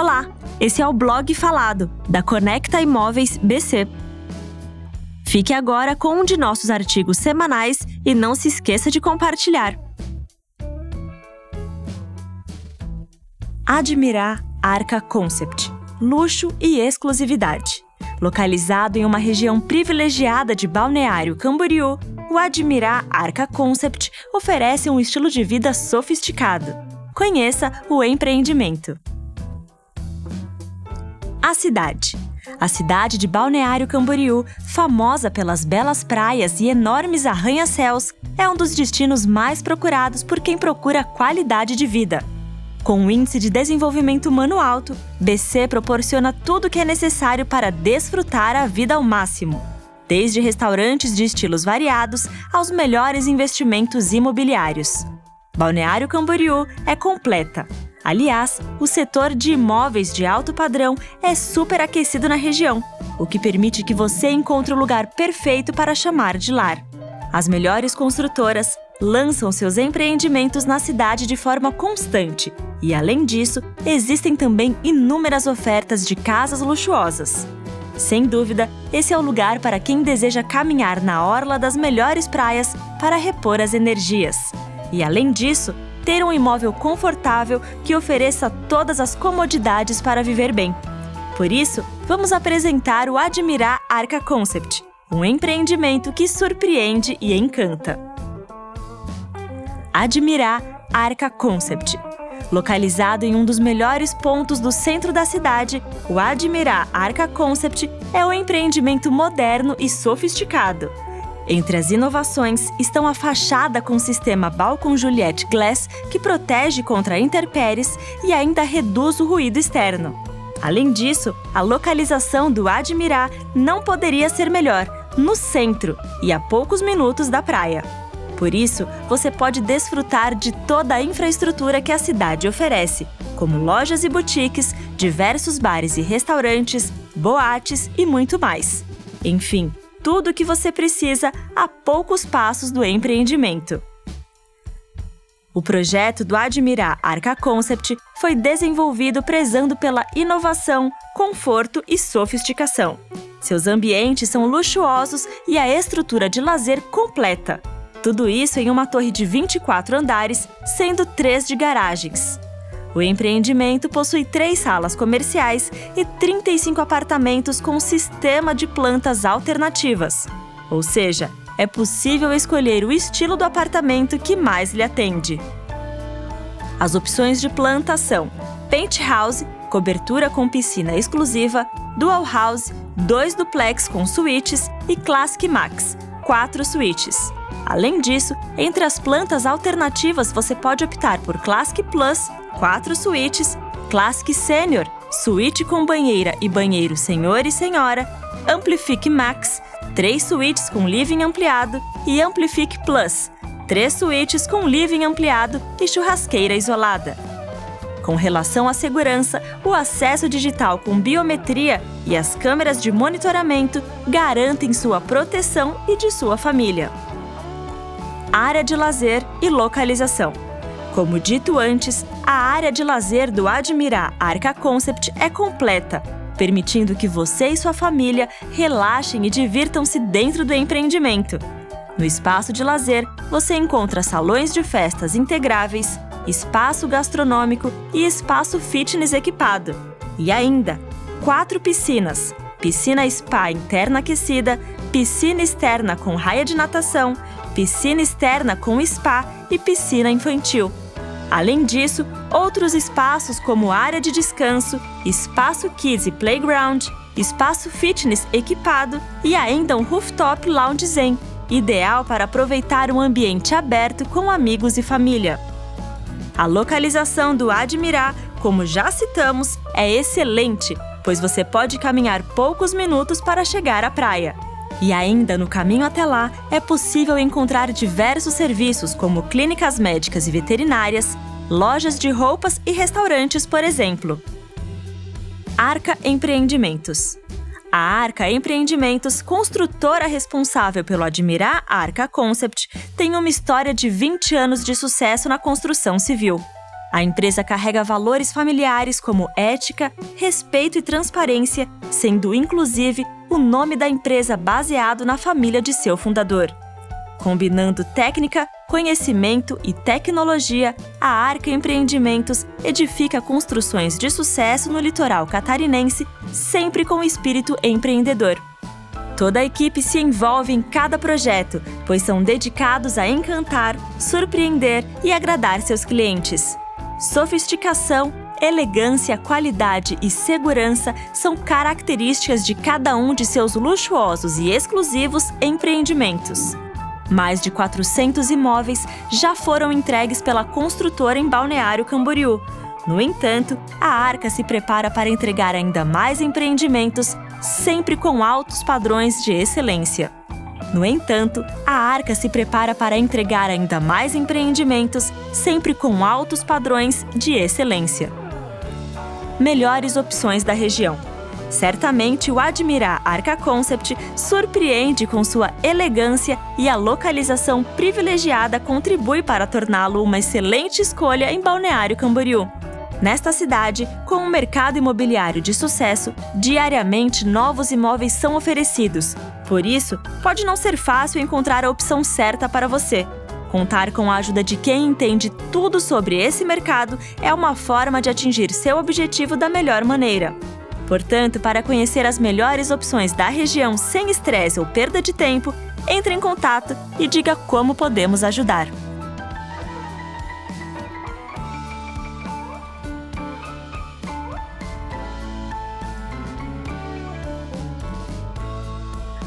Olá, esse é o blog falado da Conecta Imóveis BC. Fique agora com um de nossos artigos semanais e não se esqueça de compartilhar. Admirar Arca Concept luxo e exclusividade. Localizado em uma região privilegiada de Balneário Camboriú, o Admirar Arca Concept oferece um estilo de vida sofisticado. Conheça o empreendimento. A cidade. A cidade de Balneário Camboriú, famosa pelas belas praias e enormes arranha-céus, é um dos destinos mais procurados por quem procura qualidade de vida. Com um índice de desenvolvimento humano alto, BC proporciona tudo o que é necessário para desfrutar a vida ao máximo. Desde restaurantes de estilos variados aos melhores investimentos imobiliários. Balneário Camboriú é completa. Aliás, o setor de imóveis de alto padrão é super aquecido na região, o que permite que você encontre o lugar perfeito para chamar de lar. As melhores construtoras lançam seus empreendimentos na cidade de forma constante. E além disso, existem também inúmeras ofertas de casas luxuosas. Sem dúvida, esse é o lugar para quem deseja caminhar na orla das melhores praias para repor as energias. E além disso, ter um imóvel confortável que ofereça todas as comodidades para viver bem. Por isso, vamos apresentar o Admirar Arca Concept, um empreendimento que surpreende e encanta. Admirar Arca Concept. Localizado em um dos melhores pontos do centro da cidade, o Admirar Arca Concept é um empreendimento moderno e sofisticado. Entre as inovações estão a fachada com sistema Balcon Juliet Glass, que protege contra intempéries e ainda reduz o ruído externo. Além disso, a localização do Admirar não poderia ser melhor, no centro e a poucos minutos da praia. Por isso, você pode desfrutar de toda a infraestrutura que a cidade oferece, como lojas e boutiques, diversos bares e restaurantes, boates e muito mais. Enfim, tudo o que você precisa a poucos passos do empreendimento. O projeto do Admirar Arca Concept foi desenvolvido prezando pela inovação, conforto e sofisticação. Seus ambientes são luxuosos e a estrutura de lazer completa. Tudo isso em uma torre de 24 andares, sendo três de garagens. O empreendimento possui três salas comerciais e 35 apartamentos com sistema de plantas alternativas. Ou seja, é possível escolher o estilo do apartamento que mais lhe atende. As opções de planta são penthouse, cobertura com piscina exclusiva, dual house, dois duplex com suítes e classic max, quatro suítes. Além disso, entre as plantas alternativas você pode optar por Classic Plus, 4 suítes, Classic Senior, suíte com banheira e banheiro senhor e senhora, Amplific Max, 3 suítes com living ampliado e Amplific Plus, 3 suítes com living ampliado e churrasqueira isolada. Com relação à segurança, o acesso digital com biometria e as câmeras de monitoramento garantem sua proteção e de sua família área de lazer e localização. Como dito antes, a área de lazer do Admirar Arca Concept é completa, permitindo que você e sua família relaxem e divirtam-se dentro do empreendimento. No espaço de lazer, você encontra salões de festas integráveis, espaço gastronômico e espaço fitness equipado. E ainda, quatro piscinas: piscina spa interna aquecida, piscina externa com raia de natação, piscina externa com spa e piscina infantil. Além disso, outros espaços como área de descanso, espaço kids e playground, espaço fitness equipado e ainda um rooftop lounge zen, ideal para aproveitar um ambiente aberto com amigos e família. A localização do Admirar, como já citamos, é excelente, pois você pode caminhar poucos minutos para chegar à praia. E ainda no caminho até lá, é possível encontrar diversos serviços como clínicas médicas e veterinárias, lojas de roupas e restaurantes, por exemplo. Arca Empreendimentos a Arca Empreendimentos, construtora responsável pelo Admirar Arca Concept, tem uma história de 20 anos de sucesso na construção civil. A empresa carrega valores familiares como ética, respeito e transparência, sendo inclusive o nome da empresa baseado na família de seu fundador. Combinando técnica, conhecimento e tecnologia, a Arca Empreendimentos edifica construções de sucesso no litoral catarinense, sempre com espírito empreendedor. Toda a equipe se envolve em cada projeto, pois são dedicados a encantar, surpreender e agradar seus clientes. Sofisticação, elegância, qualidade e segurança são características de cada um de seus luxuosos e exclusivos empreendimentos. Mais de 400 imóveis já foram entregues pela construtora em Balneário Camboriú. No entanto, a Arca se prepara para entregar ainda mais empreendimentos, sempre com altos padrões de excelência. No entanto, a Arca se prepara para entregar ainda mais empreendimentos, sempre com altos padrões de excelência. Melhores opções da região. Certamente o Admirar Arca Concept surpreende com sua elegância e a localização privilegiada contribui para torná-lo uma excelente escolha em Balneário Camboriú. Nesta cidade, com um mercado imobiliário de sucesso, diariamente novos imóveis são oferecidos. Por isso, pode não ser fácil encontrar a opção certa para você. Contar com a ajuda de quem entende tudo sobre esse mercado é uma forma de atingir seu objetivo da melhor maneira. Portanto, para conhecer as melhores opções da região sem estresse ou perda de tempo, entre em contato e diga como podemos ajudar.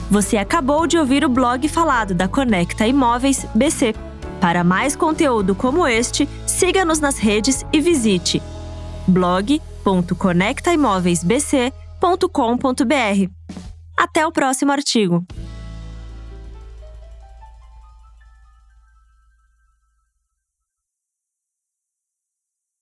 Você acabou de ouvir o blog falado da Conecta Imóveis BC. Para mais conteúdo como este, siga-nos nas redes e visite blog www.conectaimoveisbc.com.br. Até o próximo artigo.